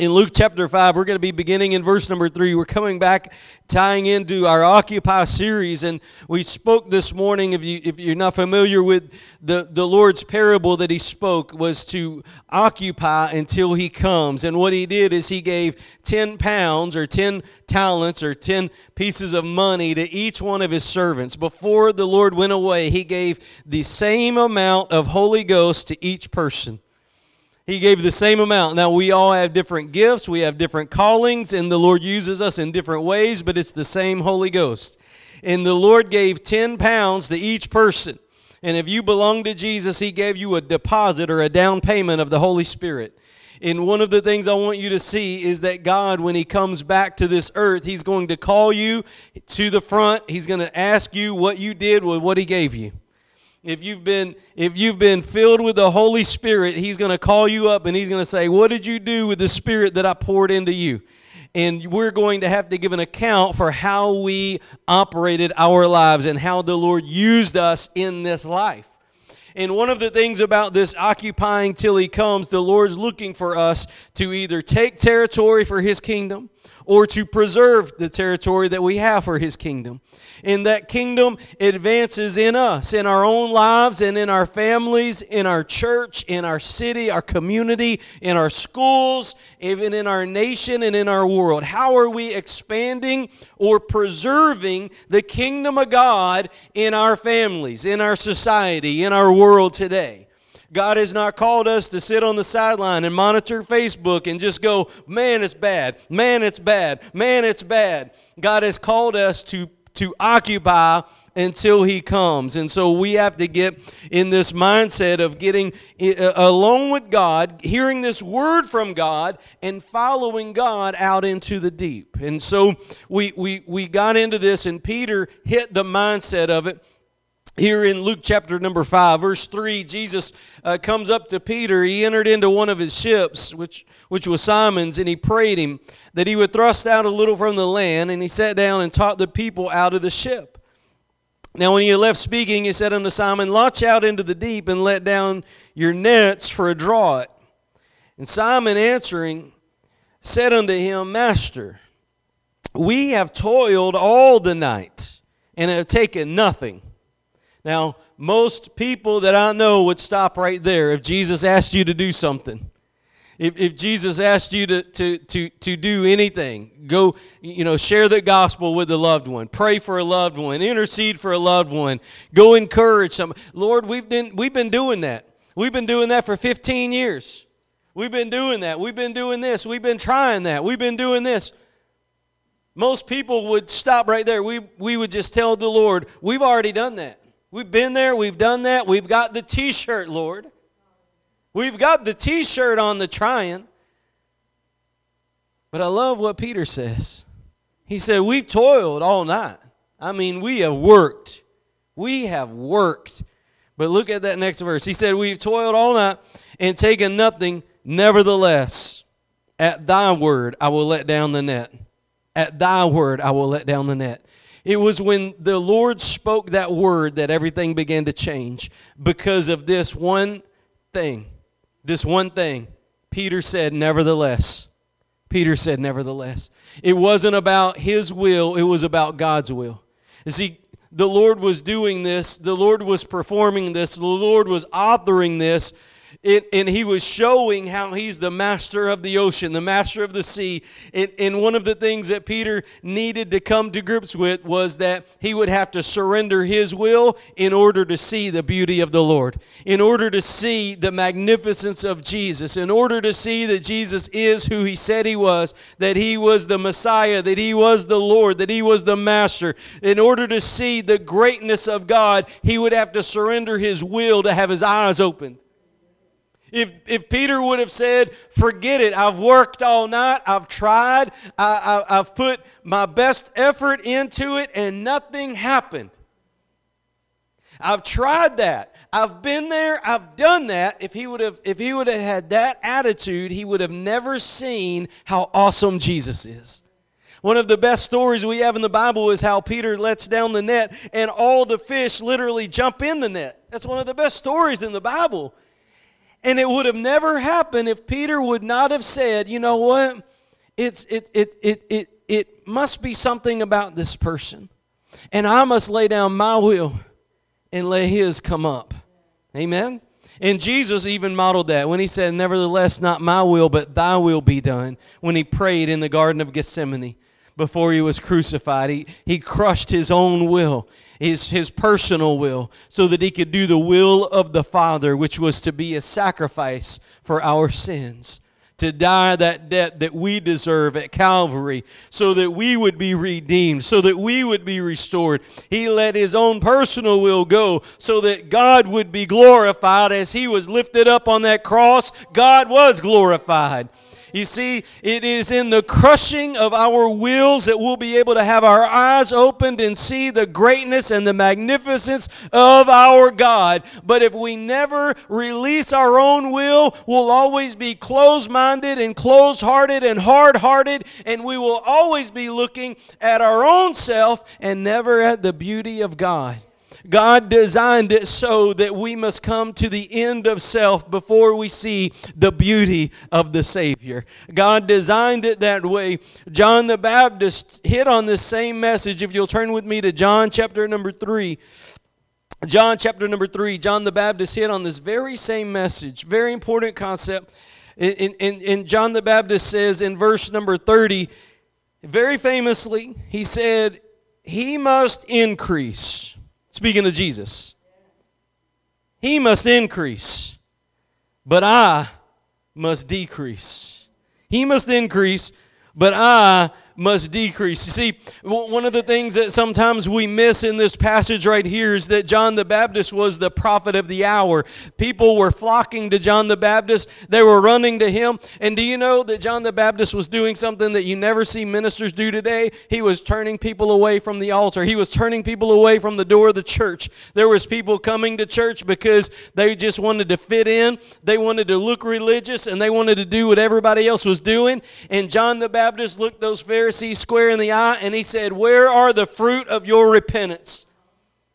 in Luke chapter 5, we're going to be beginning in verse number 3. We're coming back, tying into our Occupy series. And we spoke this morning, if, you, if you're not familiar with the, the Lord's parable that he spoke, was to occupy until he comes. And what he did is he gave 10 pounds or 10 talents or 10 pieces of money to each one of his servants. Before the Lord went away, he gave the same amount of Holy Ghost to each person. He gave the same amount. Now, we all have different gifts, we have different callings, and the Lord uses us in different ways, but it's the same Holy Ghost. And the Lord gave 10 pounds to each person. And if you belong to Jesus, He gave you a deposit or a down payment of the Holy Spirit. And one of the things I want you to see is that God, when He comes back to this earth, He's going to call you to the front. He's going to ask you what you did with what He gave you if you've been if you've been filled with the holy spirit he's going to call you up and he's going to say what did you do with the spirit that i poured into you? And we're going to have to give an account for how we operated our lives and how the lord used us in this life. And one of the things about this occupying till he comes the lord's looking for us to either take territory for his kingdom or to preserve the territory that we have for his kingdom and that kingdom advances in us, in our own lives, and in our families, in our church, in our city, our community, in our schools, even in our nation and in our world. How are we expanding or preserving the kingdom of God in our families, in our society, in our world today? God has not called us to sit on the sideline and monitor Facebook and just go, man, it's bad, man, it's bad, man, it's bad. God has called us to to occupy until he comes. And so we have to get in this mindset of getting uh, alone with God, hearing this word from God, and following God out into the deep. And so we, we, we got into this, and Peter hit the mindset of it. Here in Luke chapter number 5, verse 3, Jesus uh, comes up to Peter. He entered into one of his ships, which, which was Simon's, and he prayed him that he would thrust out a little from the land, and he sat down and taught the people out of the ship. Now, when he had left speaking, he said unto Simon, Launch out into the deep and let down your nets for a draught. And Simon answering said unto him, Master, we have toiled all the night and have taken nothing. Now, most people that I know would stop right there if Jesus asked you to do something. If, if Jesus asked you to, to, to, to do anything, go, you know, share the gospel with a loved one, pray for a loved one, intercede for a loved one, go encourage some. Lord, we've been, we've been doing that. We've been doing that for 15 years. We've been doing that. We've been doing this. We've been trying that. We've been doing this. Most people would stop right there. We, we would just tell the Lord, we've already done that. We've been there, we've done that, we've got the t shirt, Lord. We've got the t shirt on the trying. But I love what Peter says. He said, We've toiled all night. I mean, we have worked. We have worked. But look at that next verse. He said, We've toiled all night and taken nothing. Nevertheless, at thy word I will let down the net. At thy word I will let down the net. It was when the Lord spoke that word that everything began to change because of this one thing. This one thing. Peter said, Nevertheless. Peter said, Nevertheless. It wasn't about his will, it was about God's will. You see, the Lord was doing this, the Lord was performing this, the Lord was authoring this and he was showing how he's the master of the ocean, the master of the sea. And one of the things that Peter needed to come to grips with was that he would have to surrender his will in order to see the beauty of the Lord, in order to see the magnificence of Jesus, in order to see that Jesus is who he said he was, that he was the Messiah, that he was the Lord, that he was the master. In order to see the greatness of God, he would have to surrender his will to have his eyes opened. If, if Peter would have said, Forget it, I've worked all night, I've tried, I, I, I've put my best effort into it, and nothing happened. I've tried that. I've been there, I've done that. If he would have if he would have had that attitude, he would have never seen how awesome Jesus is. One of the best stories we have in the Bible is how Peter lets down the net and all the fish literally jump in the net. That's one of the best stories in the Bible. And it would have never happened if Peter would not have said, you know what? It's, it, it, it, it, it must be something about this person. And I must lay down my will and let his come up. Amen? And Jesus even modeled that when he said, Nevertheless, not my will, but thy will be done, when he prayed in the Garden of Gethsemane before he was crucified. He, he crushed his own will, his, his personal will, so that he could do the will of the Father, which was to be a sacrifice for our sins to die that debt that we deserve at Calvary so that we would be redeemed, so that we would be restored. He let his own personal will go so that God would be glorified as he was lifted up on that cross. God was glorified. You see, it is in the crushing of our wills that we'll be able to have our eyes opened and see the greatness and the magnificence of our God. But if we never release our own will, we'll always be closed minded and closed hearted and hard hearted, and we will always be looking at our own self and never at the beauty of God. God designed it so that we must come to the end of self before we see the beauty of the Savior. God designed it that way. John the Baptist hit on this same message. If you'll turn with me to John chapter number 3. John chapter number 3, John the Baptist hit on this very same message, very important concept. And, and, and John the Baptist says in verse number 30, very famously, he said, He must increase Speaking of Jesus, He must increase, but I must decrease. He must increase, but I must decrease. You see, one of the things that sometimes we miss in this passage right here is that John the Baptist was the prophet of the hour. People were flocking to John the Baptist, they were running to him. And do you know that John the Baptist was doing something that you never see ministers do today? He was turning people away from the altar. He was turning people away from the door of the church. There was people coming to church because they just wanted to fit in. They wanted to look religious and they wanted to do what everybody else was doing. And John the Baptist looked those Pharisees Pharisee square in the eye and he said, Where are the fruit of your repentance?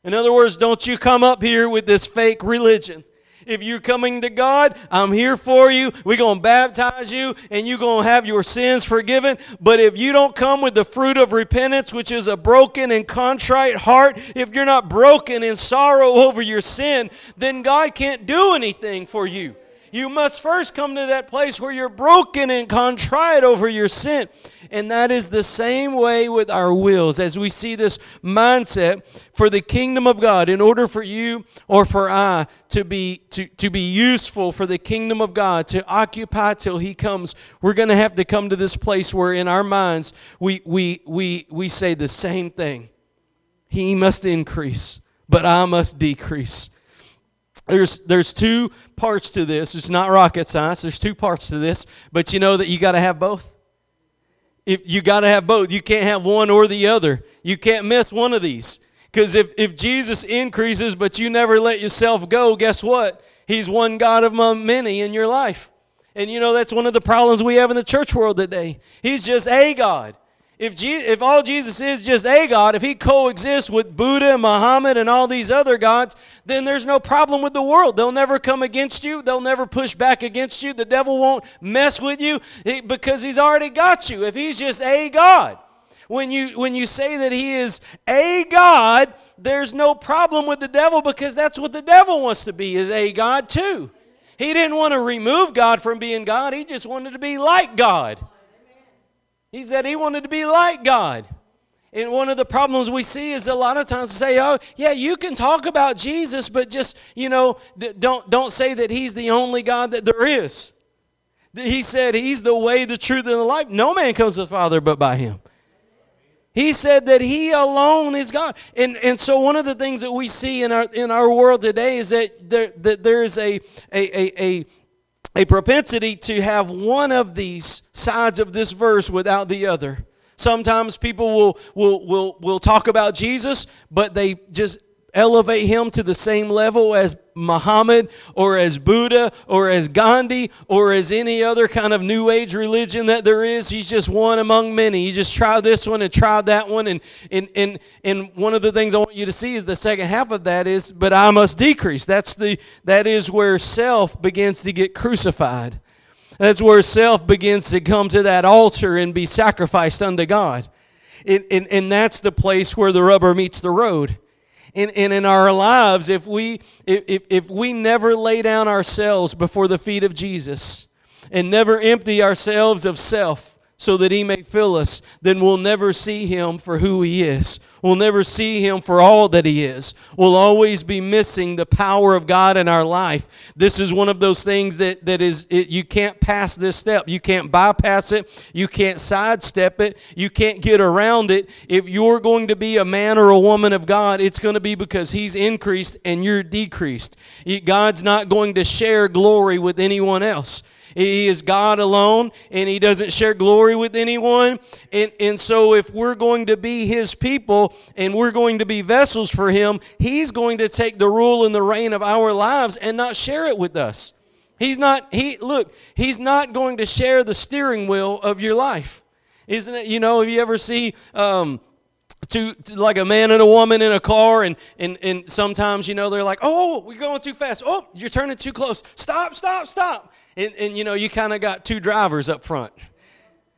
In other words, don't you come up here with this fake religion. If you're coming to God, I'm here for you. We're going to baptize you and you're going to have your sins forgiven. But if you don't come with the fruit of repentance, which is a broken and contrite heart, if you're not broken in sorrow over your sin, then God can't do anything for you. You must first come to that place where you're broken and contrite over your sin. And that is the same way with our wills as we see this mindset for the kingdom of God. In order for you or for I to be to, to be useful for the kingdom of God to occupy till he comes we're going to have to come to this place where in our minds we we we we say the same thing. He must increase but I must decrease. There's there's two parts to this. It's not rocket science. There's two parts to this. But you know that you got to have both if you got to have both you can't have one or the other. You can't miss one of these. Because if, if jesus increases but you never let yourself go guess what? He's one god among many in your life. And you know that's one of the problems we have in the church world today. He's just a god if, if all Jesus is just a God, if he coexists with Buddha and Muhammad and all these other gods, then there's no problem with the world. They'll never come against you. They'll never push back against you. The devil won't mess with you eh, because he's already got you. If he's just a God. When you, when you say that he is a God, there's no problem with the devil because that's what the devil wants to be, is a God too. He didn't want to remove God from being God. He just wanted to be like God. He said he wanted to be like God. And one of the problems we see is a lot of times we say, "Oh, yeah, you can talk about Jesus, but just you know, don't don't say that He's the only God that there is." He said He's the way, the truth, and the life. No man comes to the Father but by Him. He said that He alone is God, and and so one of the things that we see in our in our world today is that there that there is a a a, a a propensity to have one of these sides of this verse without the other. Sometimes people will, will, will, will talk about Jesus, but they just elevate him to the same level as Muhammad or as Buddha or as Gandhi or as any other kind of new age religion that there is. He's just one among many. You just try this one and try that one. And, and, and, and one of the things I want you to see is the second half of that is, but I must decrease. That's the, that is where self begins to get crucified. That's where self begins to come to that altar and be sacrificed unto God. And, and, and that's the place where the rubber meets the road and, and in our lives, if we, if, if we never lay down ourselves before the feet of Jesus and never empty ourselves of self, so that he may fill us, then we'll never see him for who he is. We'll never see him for all that he is. We'll always be missing the power of God in our life. This is one of those things that, that is, it, you can't pass this step. You can't bypass it. You can't sidestep it. You can't get around it. If you're going to be a man or a woman of God, it's going to be because he's increased and you're decreased. God's not going to share glory with anyone else. He is God alone, and He doesn't share glory with anyone. And, and so, if we're going to be His people and we're going to be vessels for Him, He's going to take the rule and the reign of our lives and not share it with us. He's not, He, look, He's not going to share the steering wheel of your life. Isn't it? You know, if you ever see, um, to, to, like a man and a woman in a car and, and and sometimes you know they're like oh we're going too fast oh you're turning too close stop stop stop and, and you know, you kind of got two drivers up front.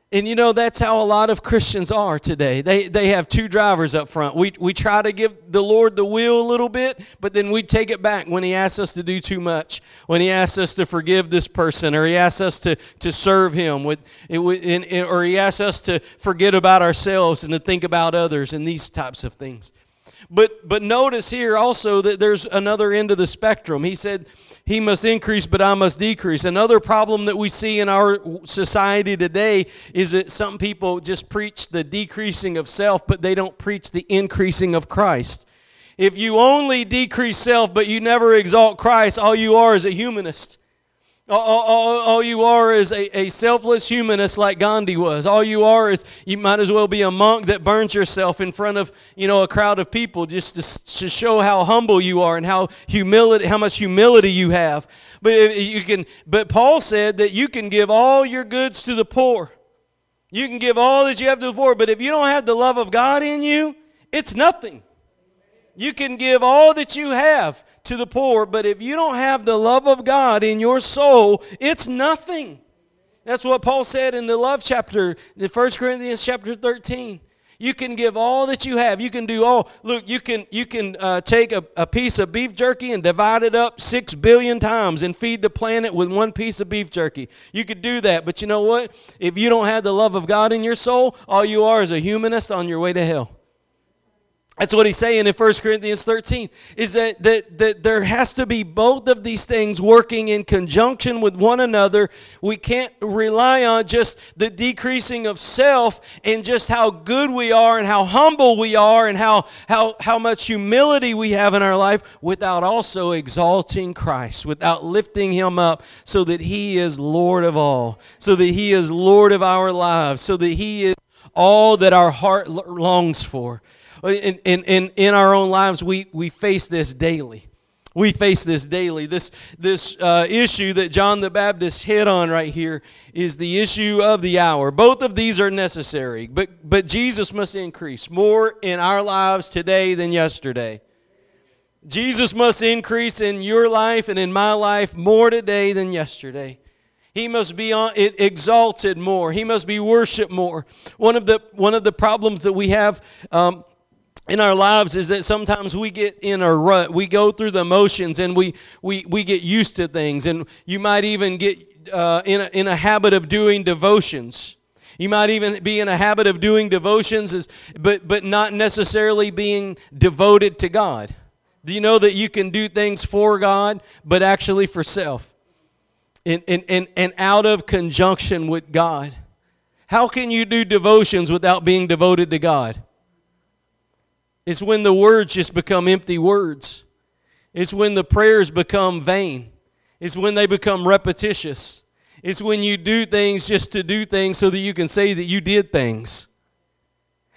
And you know, that's how a lot of Christians are today. They, they have two drivers up front. We, we try to give the Lord the wheel a little bit, but then we take it back when He asks us to do too much, when He asks us to forgive this person, or He asks us to, to serve Him, with, or He asks us to forget about ourselves and to think about others and these types of things. But, but notice here also that there's another end of the spectrum. He said, He must increase, but I must decrease. Another problem that we see in our society today is that some people just preach the decreasing of self, but they don't preach the increasing of Christ. If you only decrease self, but you never exalt Christ, all you are is a humanist. All, all, all, you are is a, a selfless humanist like Gandhi was. All you are is you might as well be a monk that burns yourself in front of you know a crowd of people just to, to show how humble you are and how humility how much humility you have. But you can but Paul said that you can give all your goods to the poor. You can give all that you have to the poor, but if you don't have the love of God in you, it's nothing. You can give all that you have to the poor, but if you don't have the love of God in your soul, it's nothing. That's what Paul said in the love chapter, the 1 Corinthians chapter 13. You can give all that you have. You can do all. Look, you can you can uh, take a, a piece of beef jerky and divide it up six billion times and feed the planet with one piece of beef jerky. You could do that, but you know what? If you don't have the love of God in your soul, all you are is a humanist on your way to hell. That's what he's saying in 1 Corinthians 13 is that, that, that there has to be both of these things working in conjunction with one another. We can't rely on just the decreasing of self and just how good we are and how humble we are and how, how, how much humility we have in our life without also exalting Christ, without lifting him up so that he is Lord of all, so that he is Lord of our lives, so that he is all that our heart longs for in, in, in, in our own lives, we, we face this daily. We face this daily. This, this uh, issue that John the Baptist hit on right here is the issue of the hour. Both of these are necessary, but, but Jesus must increase more in our lives today than yesterday. Jesus must increase in your life and in my life more today than yesterday. He must be on, it exalted more. He must be worshiped more. One of the one of the problems that we have um, in our lives is that sometimes we get in a rut. We go through the motions and we, we, we get used to things. And you might even get uh, in, a, in a habit of doing devotions. You might even be in a habit of doing devotions, as, but, but not necessarily being devoted to God. Do you know that you can do things for God, but actually for self? And, and, and, and out of conjunction with God. How can you do devotions without being devoted to God? It's when the words just become empty words. It's when the prayers become vain. It's when they become repetitious. It's when you do things just to do things so that you can say that you did things.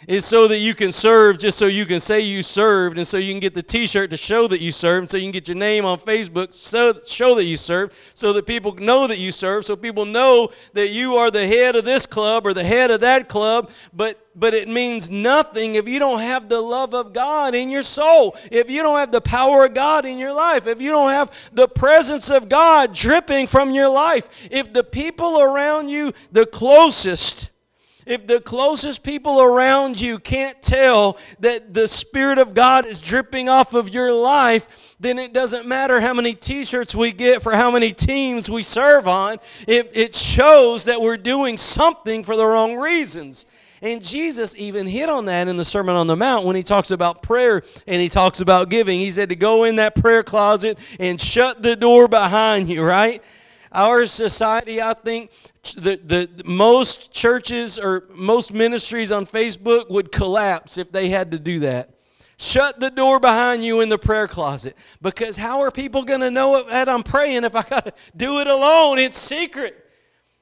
Is so that you can serve just so you can say you served and so you can get the t-shirt to show that you served and so you can get your name on facebook so show that you served so that people know that you serve so people know that you are the head of this club or the head of that club. But but it means nothing if you don't have the love of god in your soul if you don't have the power of god in your life if you don't have the presence of god dripping from your life. If the people around you the closest if the closest people around you can't tell that the Spirit of God is dripping off of your life, then it doesn't matter how many t shirts we get for how many teams we serve on. It, it shows that we're doing something for the wrong reasons. And Jesus even hit on that in the Sermon on the Mount when he talks about prayer and he talks about giving. He said to go in that prayer closet and shut the door behind you, right? Our society, I think, the, the most churches or most ministries on Facebook would collapse if they had to do that. Shut the door behind you in the prayer closet because how are people going to know that I'm praying if I got to do it alone? It's secret.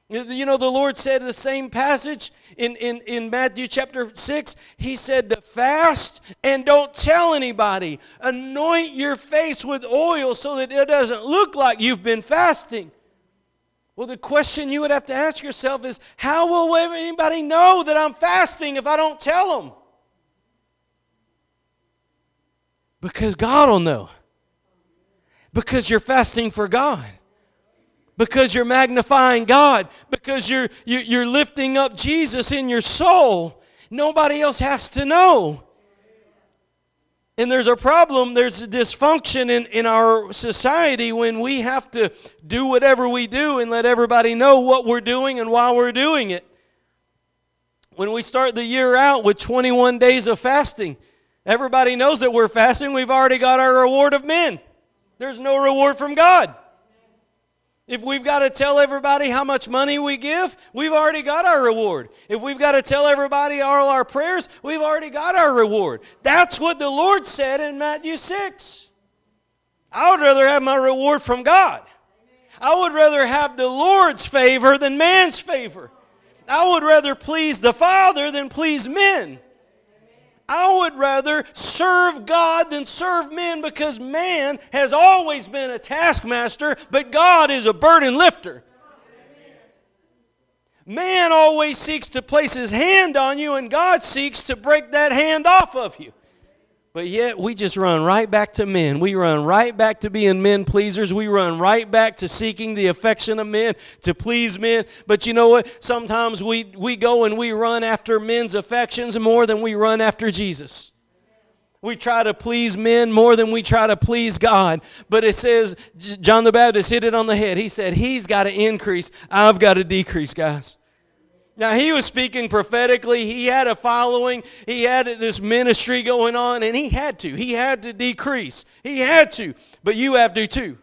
You know, the Lord said the same passage in, in, in Matthew chapter 6. He said to fast and don't tell anybody. Anoint your face with oil so that it doesn't look like you've been fasting. Well, the question you would have to ask yourself is how will anybody know that I'm fasting if I don't tell them? Because God will know. Because you're fasting for God. Because you're magnifying God. Because you're, you're lifting up Jesus in your soul. Nobody else has to know. And there's a problem, there's a dysfunction in, in our society when we have to do whatever we do and let everybody know what we're doing and why we're doing it. When we start the year out with 21 days of fasting, everybody knows that we're fasting. We've already got our reward of men. There's no reward from God. If we've got to tell everybody how much money we give, we've already got our reward. If we've got to tell everybody all our prayers, we've already got our reward. That's what the Lord said in Matthew 6. I would rather have my reward from God. I would rather have the Lord's favor than man's favor. I would rather please the Father than please men. I would rather serve God than serve men because man has always been a taskmaster, but God is a burden lifter. Man always seeks to place his hand on you, and God seeks to break that hand off of you. But yet we just run right back to men. We run right back to being men pleasers. We run right back to seeking the affection of men, to please men. But you know what? Sometimes we, we go and we run after men's affections more than we run after Jesus. We try to please men more than we try to please God. But it says, John the Baptist hit it on the head. He said, He's got to increase, I've got to decrease, guys. Now, he was speaking prophetically. He had a following. He had this ministry going on, and he had to. He had to decrease. He had to. But you have to too.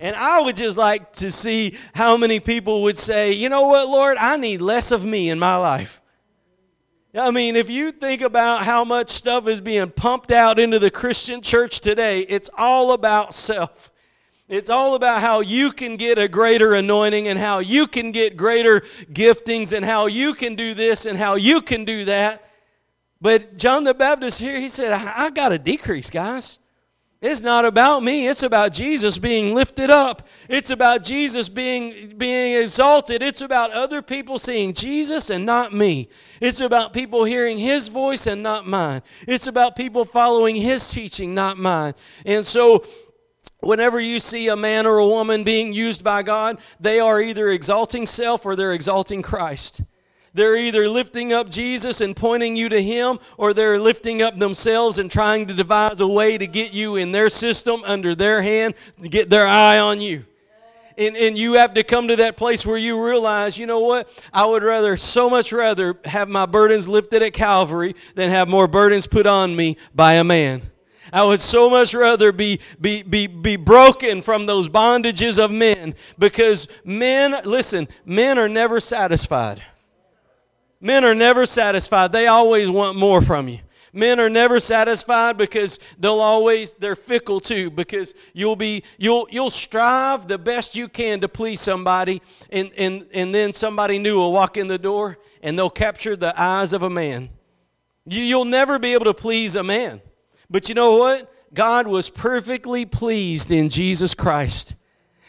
And I would just like to see how many people would say, you know what, Lord, I need less of me in my life. I mean, if you think about how much stuff is being pumped out into the Christian church today, it's all about self. It's all about how you can get a greater anointing and how you can get greater giftings and how you can do this and how you can do that. But John the Baptist here, he said, I, I got to decrease, guys. It's not about me. It's about Jesus being lifted up. It's about Jesus being, being exalted. It's about other people seeing Jesus and not me. It's about people hearing His voice and not mine. It's about people following His teaching, not mine. And so Whenever you see a man or a woman being used by God, they are either exalting self or they're exalting Christ. They're either lifting up Jesus and pointing you to Him, or they're lifting up themselves and trying to devise a way to get you in their system, under their hand, to get their eye on you. And, and you have to come to that place where you realize, you know what? I would rather, so much rather, have my burdens lifted at Calvary than have more burdens put on me by a man. I would so much rather be, be, be, be broken from those bondages of men because men, listen, men are never satisfied. Men are never satisfied. They always want more from you. Men are never satisfied because they'll always they're fickle too because you'll be you'll you'll strive the best you can to please somebody and and and then somebody new will walk in the door and they'll capture the eyes of a man. You, you'll never be able to please a man. But you know what? God was perfectly pleased in Jesus Christ.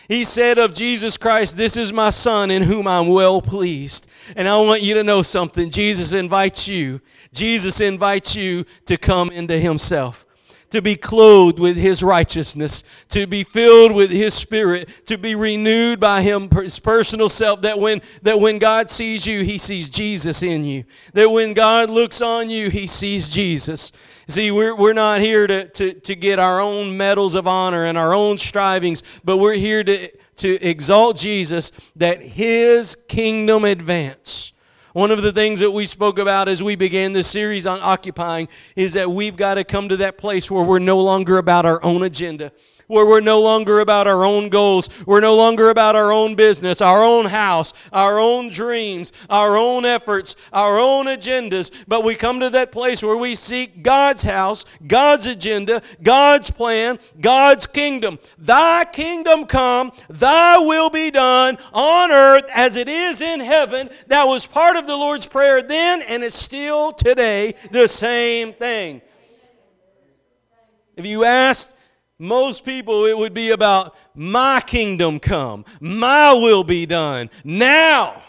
He said of Jesus Christ, This is my Son in whom I'm well pleased. And I want you to know something. Jesus invites you, Jesus invites you to come into Himself to be clothed with his righteousness, to be filled with his spirit, to be renewed by him his personal self that when that when God sees you, he sees Jesus in you. That when God looks on you, he sees Jesus. See, we're, we're not here to, to, to get our own medals of honor and our own strivings, but we're here to, to exalt Jesus that his kingdom advance. One of the things that we spoke about as we began this series on occupying is that we've got to come to that place where we're no longer about our own agenda where we're no longer about our own goals. We're no longer about our own business, our own house, our own dreams, our own efforts, our own agendas. But we come to that place where we seek God's house, God's agenda, God's plan, God's kingdom. Thy kingdom come, thy will be done on earth as it is in heaven. That was part of the Lord's Prayer then, and it's still today the same thing. If you asked most people, it would be about my kingdom come, my will be done now.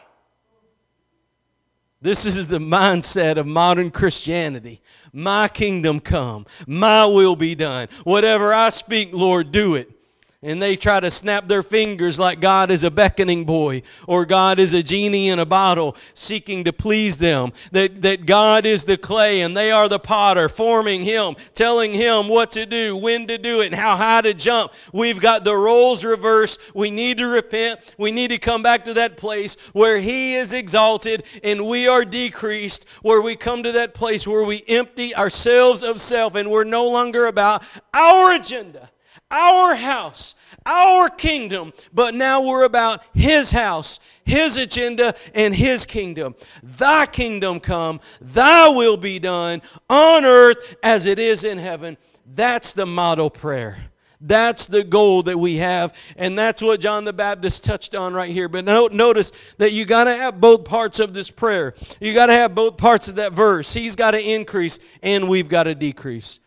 This is the mindset of modern Christianity. My kingdom come, my will be done. Whatever I speak, Lord, do it and they try to snap their fingers like God is a beckoning boy or God is a genie in a bottle seeking to please them. That, that God is the clay and they are the potter, forming Him, telling Him what to do, when to do it, and how high to jump. We've got the roles reversed. We need to repent. We need to come back to that place where He is exalted and we are decreased, where we come to that place where we empty ourselves of self and we're no longer about our agenda our house, our kingdom, but now we're about His house, His agenda, and His kingdom. Thy kingdom come, Thy will be done on earth as it is in heaven. That's the model prayer. That's the goal that we have, and that's what John the Baptist touched on right here. But notice that you got to have both parts of this prayer. You got to have both parts of that verse. He's got to increase, and we've got to decrease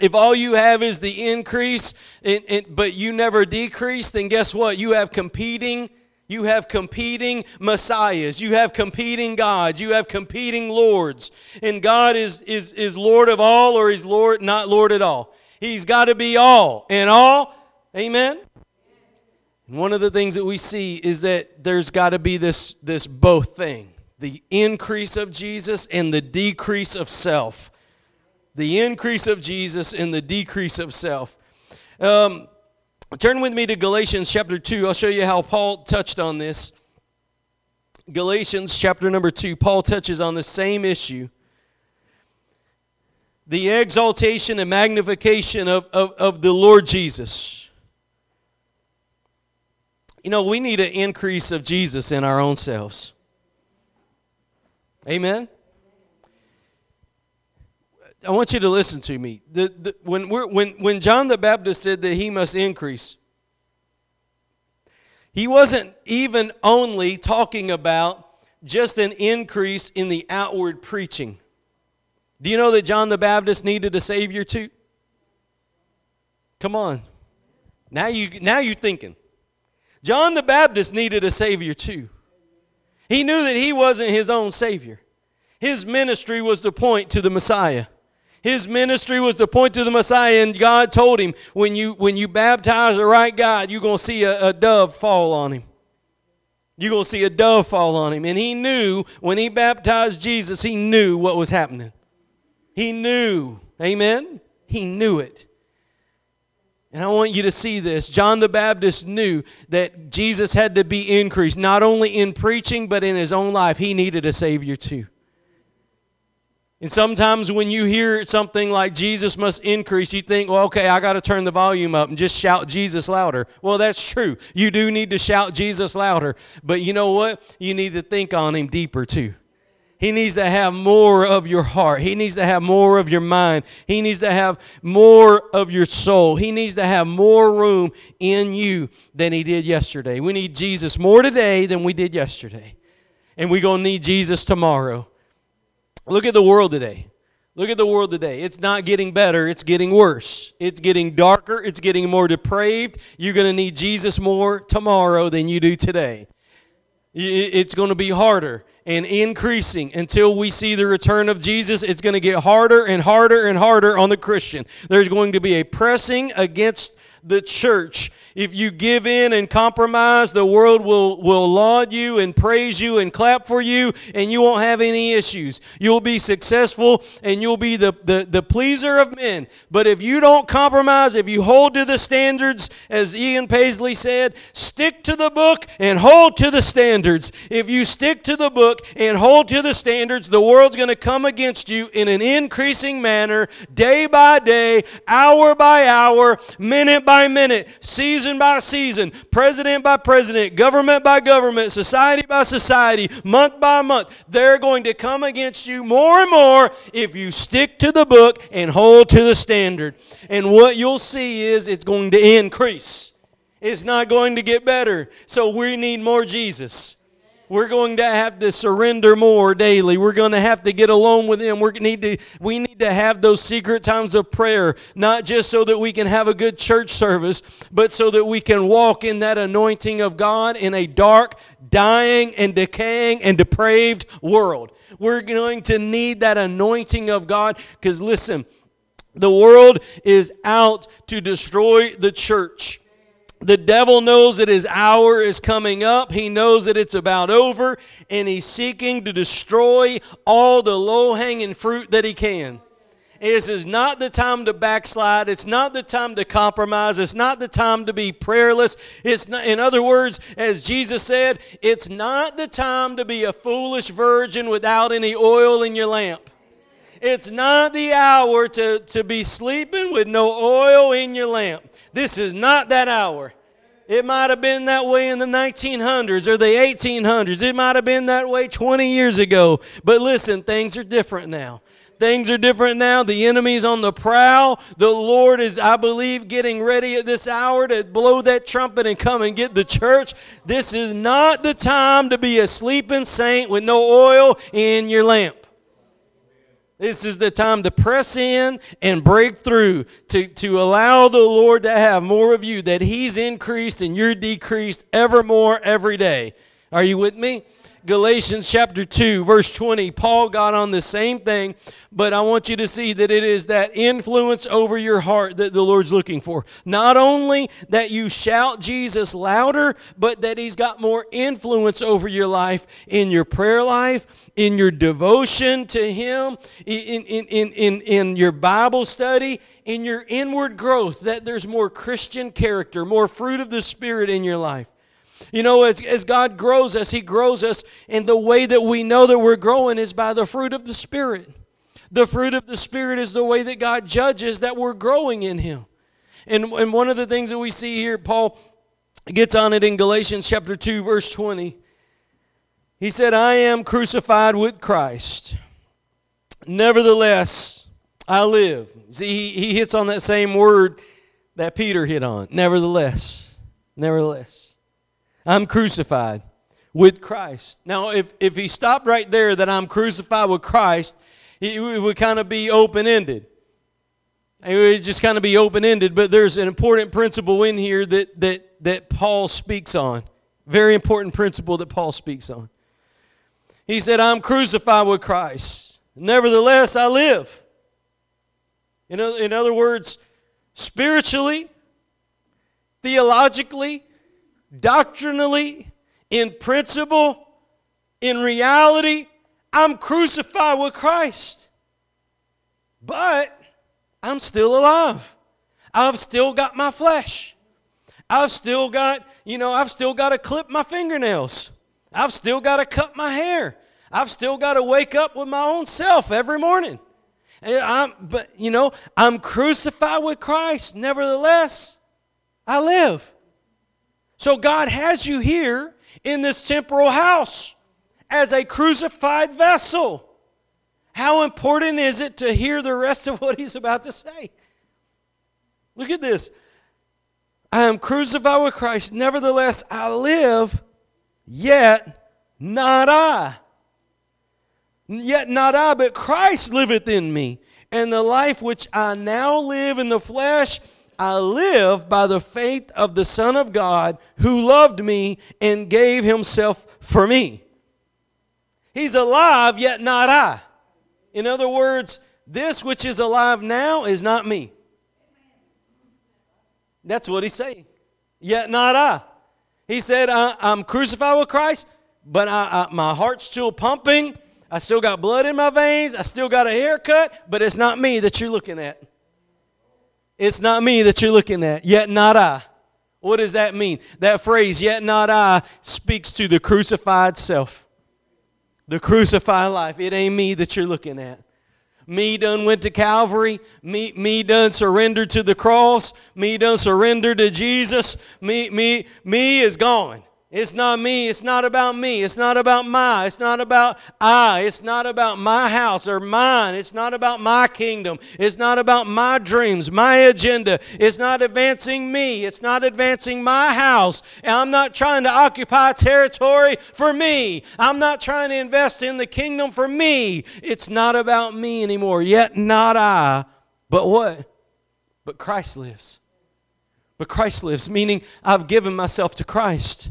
if all you have is the increase but you never decrease then guess what? You have competing you have competing messiahs. You have competing gods. You have competing lords. And god is is is lord of all or he's lord not lord at all. He's got to be all and all. Amen? And one of the things that we see is that there's got to be this this both thing. The increase of jesus and the decrease of self the increase of Jesus and the decrease of self. Um, turn with me to Galatians chapter 2. I'll show you how Paul touched on this. Galatians chapter number 2, Paul touches on the same issue the exaltation and magnification of, of, of the Lord Jesus. You know, we need an increase of Jesus in our own selves. Amen? I want you to listen to me. The, the, when, when, when John the Baptist said that he must increase, he wasn't even only talking about just an increase in the outward preaching. Do you know that John the Baptist needed a Savior too? Come on. Now you now you're thinking. John the Baptist needed a Savior too. He knew that he wasn't his own Savior. His ministry was to point to the Messiah. His ministry was to point to the Messiah, and God told him, when you, when you baptize the right God, you're going to see a, a dove fall on him. You're going to see a dove fall on him. And he knew when he baptized Jesus, he knew what was happening. He knew. Amen? He knew it. And I want you to see this. John the Baptist knew that Jesus had to be increased, not only in preaching, but in his own life. He needed a Savior too. And sometimes when you hear something like Jesus must increase, you think, well, okay, I got to turn the volume up and just shout Jesus louder. Well, that's true. You do need to shout Jesus louder. But you know what? You need to think on him deeper too. He needs to have more of your heart. He needs to have more of your mind. He needs to have more of your soul. He needs to have more room in you than he did yesterday. We need Jesus more today than we did yesterday. and we're going to need Jesus tomorrow. Look at the world today. Look at the world today. It's not getting better, it's getting worse. It's getting darker, it's getting more depraved. You're going to need Jesus more tomorrow than you do today. It's going to be harder and increasing until we see the return of Jesus. It's going to get harder and harder and harder on the Christian. There's going to be a pressing against the church. If you give in and compromise, the world will, will laud you and praise you and clap for you, and you won't have any issues. You'll be successful and you'll be the, the, the pleaser of men. But if you don't compromise, if you hold to the standards, as Ian Paisley said, stick to the book and hold to the standards. If you stick to the book and hold to the standards, the world's going to come against you in an increasing manner, day by day, hour by hour, minute by minute, season by season, president by president, government by government, society by society, month by month. They're going to come against you more and more if you stick to the book and hold to the standard. And what you'll see is it's going to increase. It's not going to get better. So we need more Jesus. We're going to have to surrender more daily. We're going to have to get alone with Him. We need to, we need to have those secret times of prayer, not just so that we can have a good church service, but so that we can walk in that anointing of God in a dark, dying, and decaying and depraved world. We're going to need that anointing of God because, listen, the world is out to destroy the church. The devil knows that his hour is coming up. He knows that it's about over, and he's seeking to destroy all the low hanging fruit that he can. This is not the time to backslide. It's not the time to compromise. It's not the time to be prayerless. It's not, in other words, as Jesus said, it's not the time to be a foolish virgin without any oil in your lamp. It's not the hour to, to be sleeping with no oil in your lamp. This is not that hour. It might have been that way in the 1900s or the 1800s. It might have been that way 20 years ago. But listen, things are different now. Things are different now. The enemy's on the prowl. The Lord is, I believe, getting ready at this hour to blow that trumpet and come and get the church. This is not the time to be a sleeping saint with no oil in your lamp. This is the time to press in and break through, to, to allow the Lord to have more of you, that He's increased and you're decreased ever more every day. Are you with me? Galatians chapter 2, verse 20, Paul got on the same thing, but I want you to see that it is that influence over your heart that the Lord's looking for. Not only that you shout Jesus louder, but that He's got more influence over your life in your prayer life, in your devotion to Him, in, in, in, in, in your Bible study, in your inward growth, that there's more Christian character, more fruit of the Spirit in your life. You know, as, as God grows us, He grows us, and the way that we know that we're growing is by the fruit of the Spirit. The fruit of the Spirit is the way that God judges that we're growing in Him. And, and one of the things that we see here, Paul gets on it in Galatians chapter 2, verse 20. He said, I am crucified with Christ. Nevertheless, I live. See, he, he hits on that same word that Peter hit on. Nevertheless. Nevertheless. I'm crucified with Christ. Now, if, if he stopped right there that I'm crucified with Christ, it would kind of be open ended. It would just kind of be open ended, but there's an important principle in here that, that, that Paul speaks on. Very important principle that Paul speaks on. He said, I'm crucified with Christ. Nevertheless, I live. In, in other words, spiritually, theologically, doctrinally, in principle, in reality, I'm crucified with Christ. But I'm still alive. I've still got my flesh. I've still got, you know, I've still got to clip my fingernails. I've still got to cut my hair. I've still got to wake up with my own self every morning. But, you know, I'm crucified with Christ. Nevertheless, I live. So God has you here in this temporal house as a crucified vessel. How important is it to hear the rest of what he's about to say? Look at this. I am crucified with Christ, nevertheless I live, yet not I. Yet not I, but Christ liveth in me. And the life which I now live in the flesh, I live by the faith of the Son of God who loved me and gave himself for me. He's alive, yet not I. In other words, this which is alive now is not me. That's what he's saying. Yet not I. He said, I, am crucified with Christ, but I, I, my heart's still pumping. I still got blood in my veins. I still got a haircut, but it's not me that you're looking at. It's not me that you're looking at. Yet not I. What does that mean? That phrase, yet not I, speaks to the crucified self. The crucified life. It ain't me that you're looking at. Me done went to Calvary. Me, me done surrendered to the cross. Me done surrendered to Jesus. Me, me, me is gone. It's not me. It's not about me. It's not about my. It's not about I. It's not about my house or mine. It's not about my kingdom. It's not about my dreams, my agenda. It's not advancing me. It's not advancing my house. And I'm not trying to occupy territory for me. I'm not trying to invest in the kingdom for me. It's not about me anymore. Yet not I. But what? But Christ lives. But Christ lives, meaning I've given myself to Christ.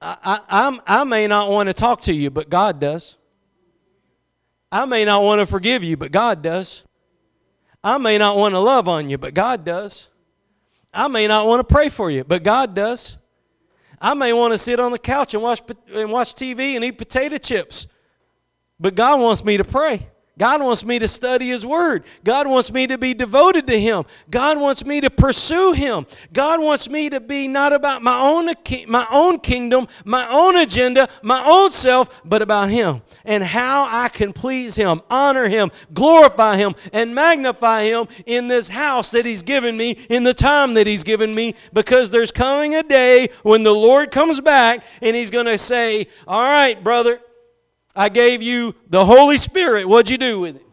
I, I, I may not want to talk to you, but God does. I may not want to forgive you, but God does. I may not want to love on you, but God does. I may not want to pray for you, but God does. I may want to sit on the couch and watch, and watch TV and eat potato chips, but God wants me to pray. God wants me to study His Word. God wants me to be devoted to Him. God wants me to pursue Him. God wants me to be not about my own, my own kingdom, my own agenda, my own self, but about Him and how I can please Him, honor Him, glorify Him, and magnify Him in this house that He's given me, in the time that He's given me, because there's coming a day when the Lord comes back and He's going to say, All right, brother. I gave you the Holy Spirit. What'd you do with it?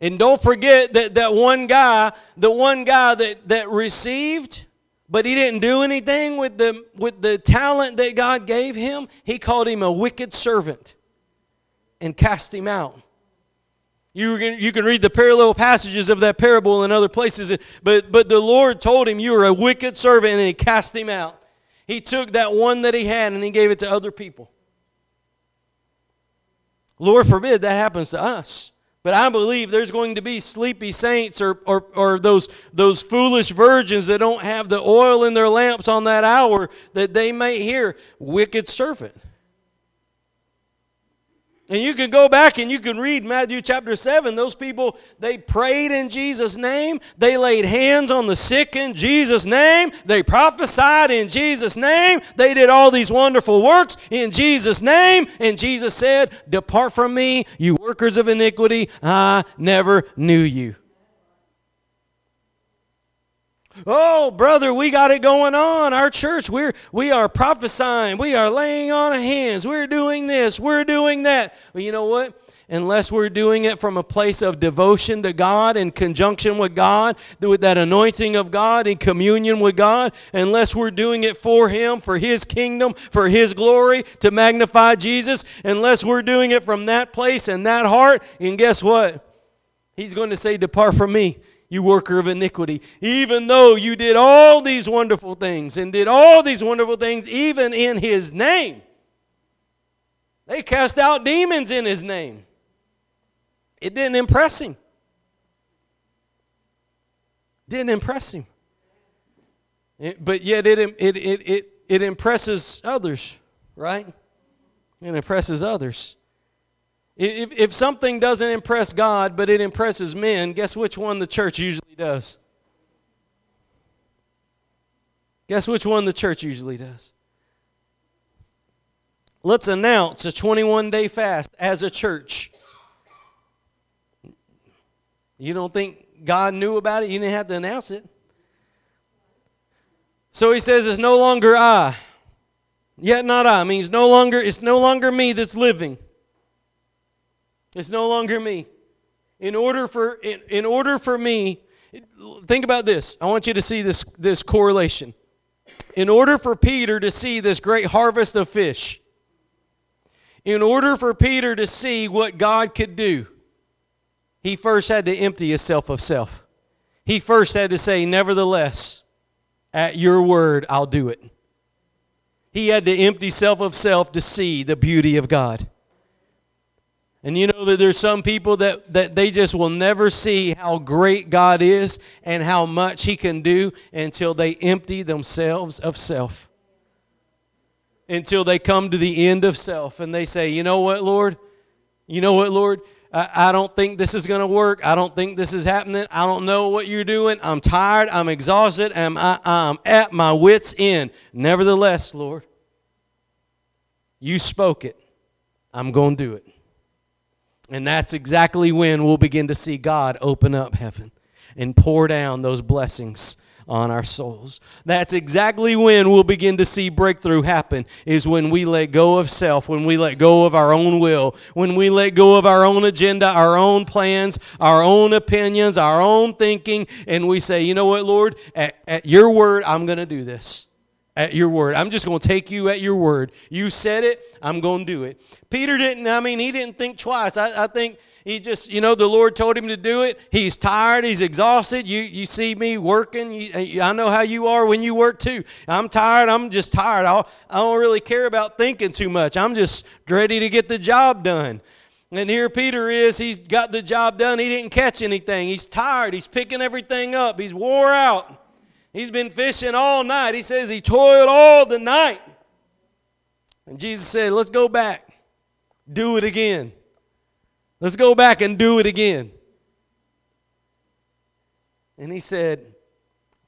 And don't forget that, that one guy, the one guy that, that received, but he didn't do anything with the, with the talent that God gave him, he called him a wicked servant and cast him out. You you can read the parallel passages of that parable in other places, but, but the Lord told him, You are a wicked servant, and he cast him out. He took that one that he had and he gave it to other people. Lord forbid that happens to us. But I believe there's going to be sleepy saints or, or, or those, those foolish virgins that don't have the oil in their lamps on that hour that they may hear wicked servant. And you can go back and you can read Matthew chapter 7. Those people, they prayed in Jesus' name. They laid hands on the sick in Jesus' name. They prophesied in Jesus' name. They did all these wonderful works in Jesus' name. And Jesus said, Depart from me, you workers of iniquity. I never knew you. Oh, brother, we got it going on. Our church, we're we are prophesying, we are laying on hands, we're doing this, we're doing that. You know what? Unless we're doing it from a place of devotion to God in conjunction with God, with that anointing of God in communion with God, unless we're doing it for Him, for His kingdom, for His glory, to magnify Jesus, unless we're doing it from that place and that heart, and guess what? He's going to say, Depart from me you worker of iniquity. Even though you did all these wonderful things and did all these wonderful things, even in his name, they cast out demons in his name. It didn't impress him. Didn't impress him. It, but yet it, it, it, it, it impresses others, right? It impresses others. If, if something doesn't impress God, but it impresses men, guess which one the church usually does? Guess which one the church usually does? Let's announce a 21 day fast as a church. You don't think God knew about it? You didn't have to announce it. So he says, It's no longer I. Yet not I means no longer, it's no longer me that's living. It's no longer me. In order for in, in order for me, think about this. I want you to see this this correlation. in order for Peter to see this great harvest of fish, in order for Peter to see what God could do, he first had to empty himself of self. He first had to say, Nevertheless, at your word, I'll do it. He had to empty self of self to see the beauty of God. And you know that there's some people that, that they just will never see how great God is and how much He can do until they empty themselves of self. Until they come to the end of self and they say, You know what, Lord? You know what, Lord? I, I don't think this is going to work. I don't think this is happening. I don't know what you're doing. I'm tired. I'm exhausted. I'm, I, I'm at my wits' end. Nevertheless, Lord, you spoke it. I'm going to do it. And that's exactly when we'll begin to see God open up heaven and pour down those blessings on our souls. That's exactly when we'll begin to see breakthrough happen is when we let go of self, when we let go of our own will, when we let go of our own agenda, our own plans, our own opinions, our own thinking, and we say, you know what, Lord, at, at your word, I'm going to do this at your word. I'm just going to take you at your word. You said it, I'm going to do it. Peter didn't, I mean, he didn't think twice. I, I, think he just, you know, the Lord told him to do it. He's tired, he's exhausted. You, you see me working. You, I know how you are when you work too. I'm tired, I'm just tired. I'll, I don't really care about thinking too much. I'm just ready to get the job done. And here Peter is, he's got the job done. He didn't catch anything. He's tired, he's picking everything up, he's wore out. He's been fishing all night. He says he toiled all the night. And Jesus said, Let's go back. Do it again. Let's go back and do it again. And he said,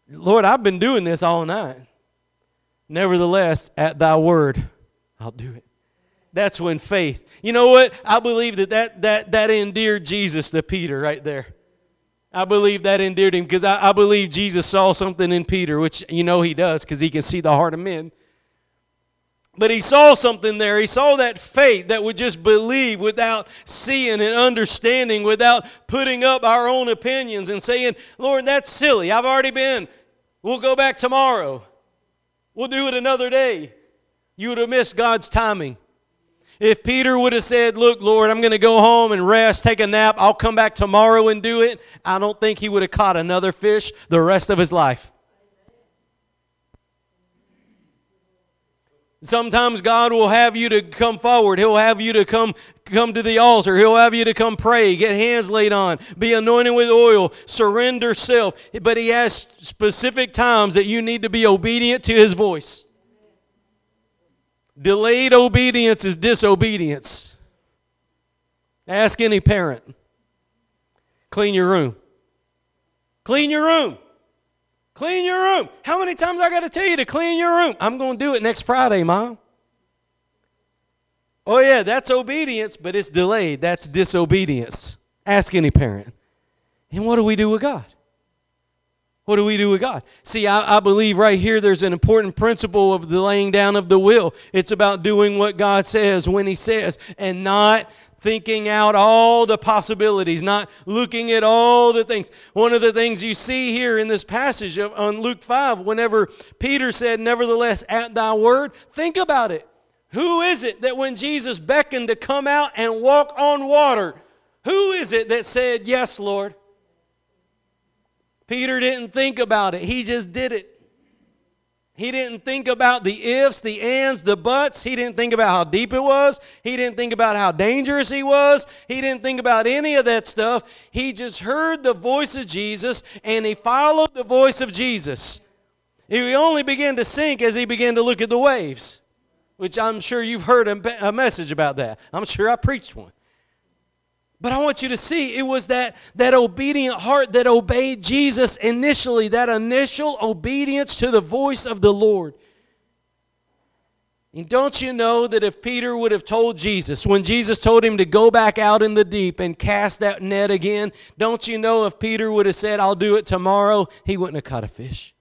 Lord, I've been doing this all night. Nevertheless, at thy word, I'll do it. That's when faith. You know what? I believe that that, that, that endeared Jesus to Peter right there. I believe that endeared him because I, I, believe Jesus saw something in Peter, which you know he does because he can see the heart of men. But he saw something there. He saw that faith that would just believe without seeing and understanding, without putting up our own opinions and saying, Lord, that's silly. I've already been. We'll go back tomorrow. We'll do it another day. You would have missed God's timing. If Peter would have said, Look, Lord, I'm going to go home and rest, take a nap, I'll come back tomorrow and do it, I don't think he would have caught another fish the rest of his life. Sometimes God will have you to come forward. He'll have you to come come to the altar. He'll have you to come pray, get hands laid on, be anointed with oil, surrender self. But he has specific times that you need to be obedient to his voice. Delayed obedience is disobedience. Ask any parent. Clean your room. Clean your room. Clean your room. How many times I got to tell you to clean your room? I'm going to do it next Friday, Mom. Oh, yeah, that's obedience, but it's delayed. That's disobedience. Ask any parent. And what do we do with God? What do we do with God? See, I, I, believe right here there's an important principle of the laying down of the will. It's about doing what God says when He says and not thinking out all the possibilities, not looking at all the things. One of the things you see here in this passage of, on Luke 5, whenever Peter said, Nevertheless, at thy word, think about it. Who is it that when Jesus beckoned to come out and walk on water, who is it that said, Yes, Lord? Peter didn't think about it, he just did it. He didn't think about the ifs, the ands, the buts. He didn't think about how deep it was. He didn't think about how dangerous he was. He didn't think about any of that stuff. He just heard the voice of Jesus and he followed the voice of Jesus. He only began to sink as he began to look at the waves, which I'm sure you've heard a, message about that. I'm sure I preached one. But I want you to see it was that, that obedient heart that obeyed Jesus initially, that initial obedience to the voice of the Lord. And don't you know that if Peter would have told Jesus, when Jesus told him to go back out in the deep and cast that net again, don't you know if Peter would have said, I'll do it tomorrow, he wouldn't have caught a fish.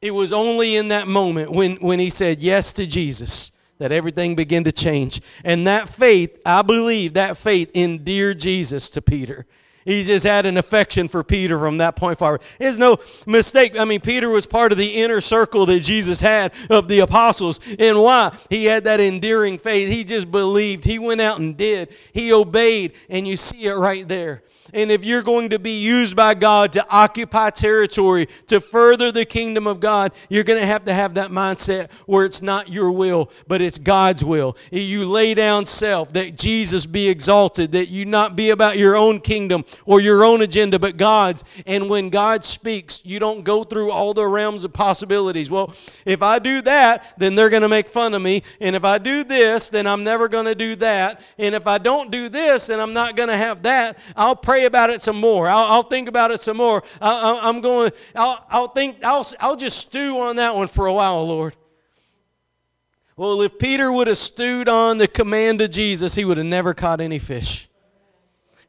It was only in that moment when, when he said yes to Jesus that everything began to change. And that faith, I believe that faith endeared Jesus to Peter. He just had an affection for Peter from that point forward. There's no mistake. I mean, Peter was part of the inner circle that Jesus had of the apostles. And why? He had that endearing faith. He just believed. He went out and did. He obeyed. And you see it right there. And if you're going to be used by God to occupy territory, to further the kingdom of God, you're going to have to have that mindset where it's not your will, but it's God's will. You lay down self, that Jesus be exalted, that you not be about your own kingdom or your own agenda, but God's. And when God speaks, you don't go through all the realms of possibilities. Well, if I do that, then they're going to make fun of me. And if I do this, then I'm never going to do that. And if I don't do this, then I'm not going to have that. I'll pray about it some more. I'll, I'll think about it some more. I, am going, I'll, I'll think, I'll, I'll just stew on that one for a while, Lord. Well, if Peter would have stewed on the command of Jesus, he would have never caught any fish.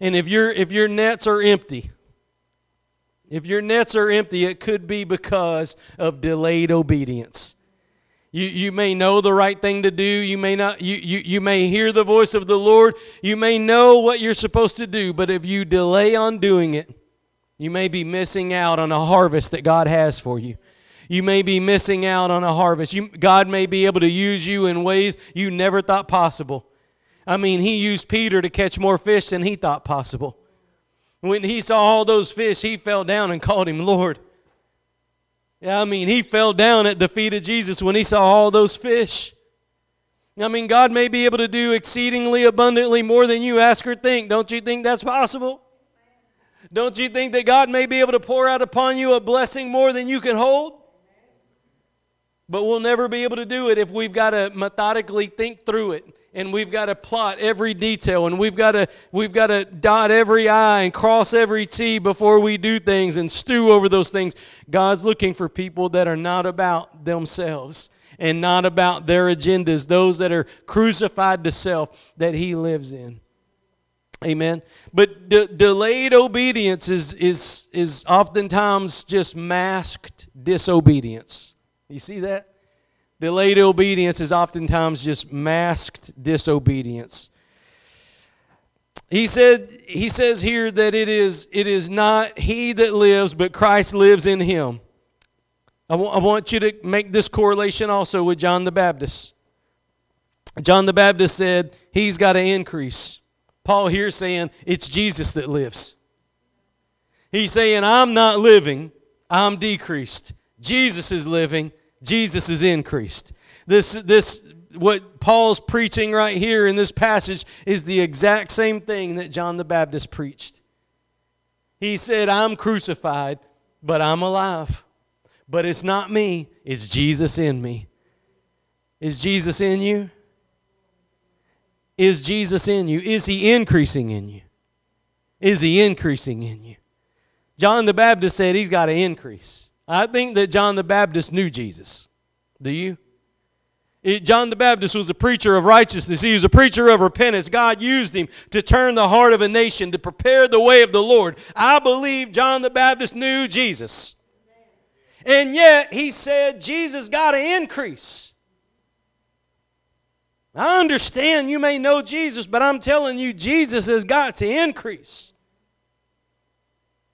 And if your if your nets are empty, if your nets are empty, it could be because of delayed obedience. You, you may know the right thing to do. You may not you, you, you may hear the voice of the Lord. You may know what you're supposed to do, but if you delay on doing it, you may be missing out on a harvest that God has for you. You may be missing out on a harvest. You, God may be able to use you in ways you never thought possible. I mean, He used Peter to catch more fish than he thought possible. When he saw all those fish, he fell down and called him Lord. Yeah, I mean, he fell down at the feet of Jesus when he saw all those fish. I mean, God may be able to do exceedingly abundantly more than you ask or think. Don't you think that's possible? Don't you think that God may be able to pour out upon you a blessing more than you can hold? But we'll never be able to do it if we've got to methodically think through it and we've got to plot every detail and we've got to we've got to dot every i and cross every t before we do things and stew over those things. God's looking for people that are not about themselves and not about their agendas those that are crucified to self that he lives in. Amen? But de- delayed obedience is is is oftentimes just masked disobedience. You see that Delayed obedience is oftentimes just masked disobedience. He said he says here that it is it is not he that lives but Christ lives in him. I, w- I want you to make this correlation also with John the Baptist. John the Baptist said he's got to increase. Paul here saying it's Jesus that lives. He's saying I'm not living, I'm decreased. Jesus is living, Jesus is increased. This, this, what Paul's preaching right here in this passage is the exact same thing that John the Baptist preached. He said, I'm crucified, but I'm alive. But it's not me, it's Jesus in me. Is Jesus in you? Is Jesus in you? Is he increasing in you? Is he increasing in you? John the Baptist said he's got to increase. I think that John the Baptist knew Jesus. Do you? It, John the Baptist was a preacher of righteousness. He was a preacher of repentance. God used him to turn the heart of a nation, to prepare the way of the Lord. I believe John the Baptist knew Jesus. And yet, he said, Jesus got to increase. I understand you may know Jesus, but I'm telling you, Jesus has got to increase.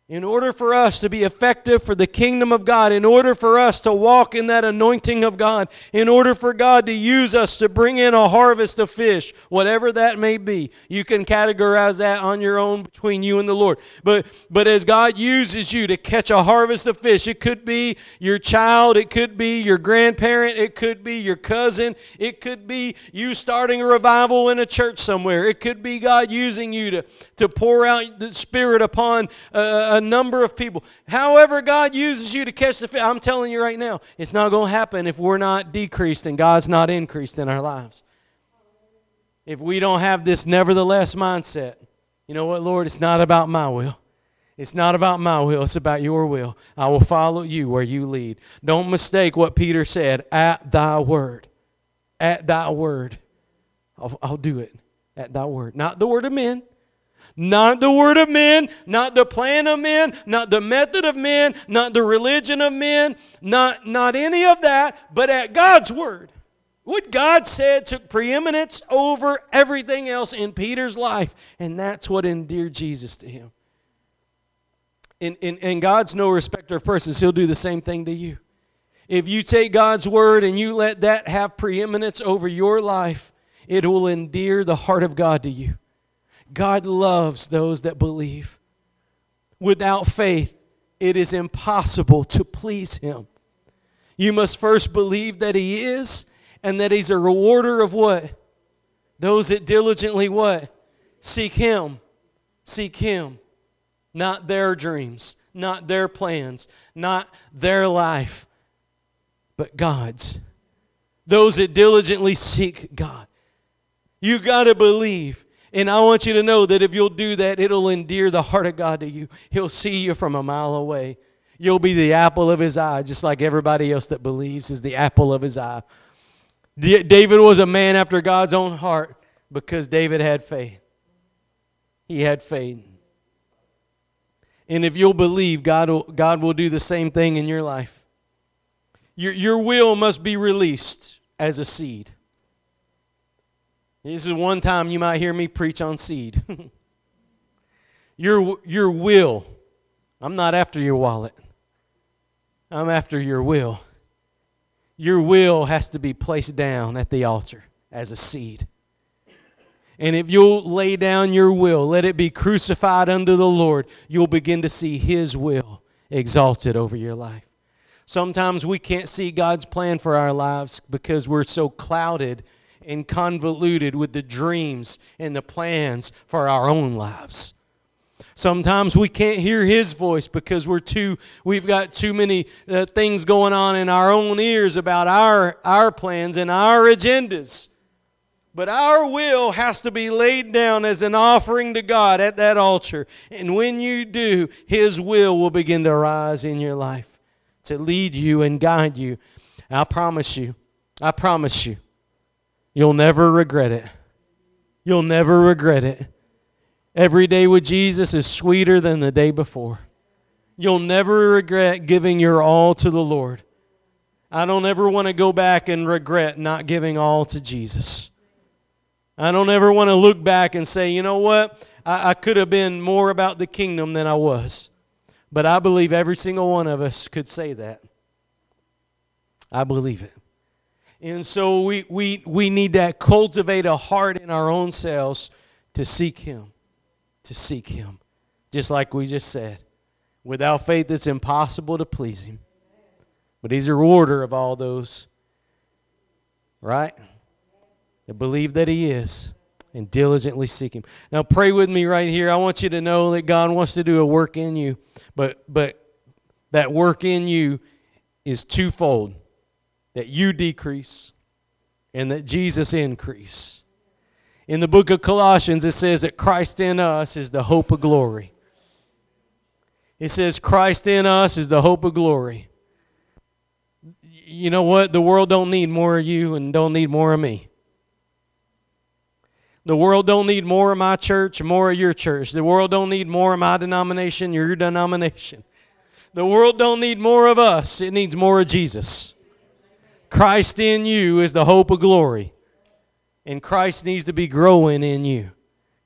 In order for us to be effective for the kingdom of God, in order for us to walk in that anointing of God, in order for God to use us to bring in a harvest of fish, whatever that may be, you can categorize that on your own between you and the Lord. But, but as God uses you to catch a harvest of fish, it could be your child, it could be your grandparent, it could be your cousin, it could be you starting a revival in a church somewhere, it could be God using you to, to pour out the Spirit upon. Uh, a number of people. However, God uses you to catch the fish, I'm telling you right now, it's not going to happen if we're not decreased and God's not increased in our lives. If we don't have this nevertheless mindset, you know what, Lord? It's not about my will. It's not about my will, it's about your will. I will follow you where you lead. Don't mistake what Peter said at thy word. At thy word. I'll, I'll do it at thy word. Not the word of men, not the word of men, not the plan of men, not the method of men, not the religion of men, not, not any of that, but at God's word. What God said took preeminence over everything else in Peter's life, and that's what endeared Jesus to him. And, and, and God's no respecter of persons. He'll do the same thing to you. If you take God's word and you let that have preeminence over your life, it will endear the heart of God to you. God loves those that believe. Without faith, it is impossible to please Him. You must first believe that He is and that He's a rewarder of what? Those that diligently what? Seek Him. Seek Him. Not their dreams, not their plans, not their life, but God's. Those that diligently seek God. You got to believe. And I want you to know that if you'll do that, it'll endear the heart of God to you. He'll see you from a mile away. You'll be the apple of his eye, just like everybody else that believes is the apple of his eye. David was a man after God's own heart because David had faith. He had faith. And if you'll believe, God will, God will do the same thing in your life. Your, your will must be released as a seed. This is one time you might hear me preach on seed. your, your will. I'm not after your wallet, I'm after your will. Your will has to be placed down at the altar as a seed. And if you'll lay down your will, let it be crucified unto the Lord, you'll begin to see His will exalted over your life. Sometimes we can't see God's plan for our lives because we're so clouded and convoluted with the dreams and the plans for our own lives. Sometimes we can't hear his voice because we're too we've got too many uh, things going on in our own ears about our our plans and our agendas. But our will has to be laid down as an offering to God at that altar. And when you do, his will will begin to rise in your life to lead you and guide you. I promise you, I promise you, you'll never regret it. You'll never regret it. Every day with Jesus is sweeter than the day before. You'll never regret giving your all to the Lord. I don't ever want to go back and regret not giving all to Jesus. I don't ever want to look back and say, you know what? I, I could have been more about the kingdom than I was. But I believe every single one of us could say that. I believe it. And so we, we, we need to cultivate a heart in our own selves to seek Him. To seek Him. Just like we just said. Without faith, it's impossible to please Him. But He's a rewarder of all those. Right? That believe that He is and diligently seek him. Now pray with me right here. I want you to know that God wants to do a work in you, but but that work in you is twofold. That you decrease and that Jesus increase. In the book of Colossians it says that Christ in us is the hope of glory. It says Christ in us is the hope of glory. You know what? The world don't need more of you and don't need more of me. The world don't need more of my church, more of your church. The world don't need more of my denomination, your denomination. The world don't need more of us. It needs more of Jesus. Christ in you is the hope of glory. And Christ needs to be growing in you.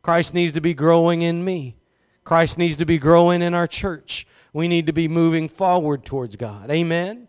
Christ needs to be growing in me. Christ needs to be growing in our church. We need to be moving forward towards God. Amen.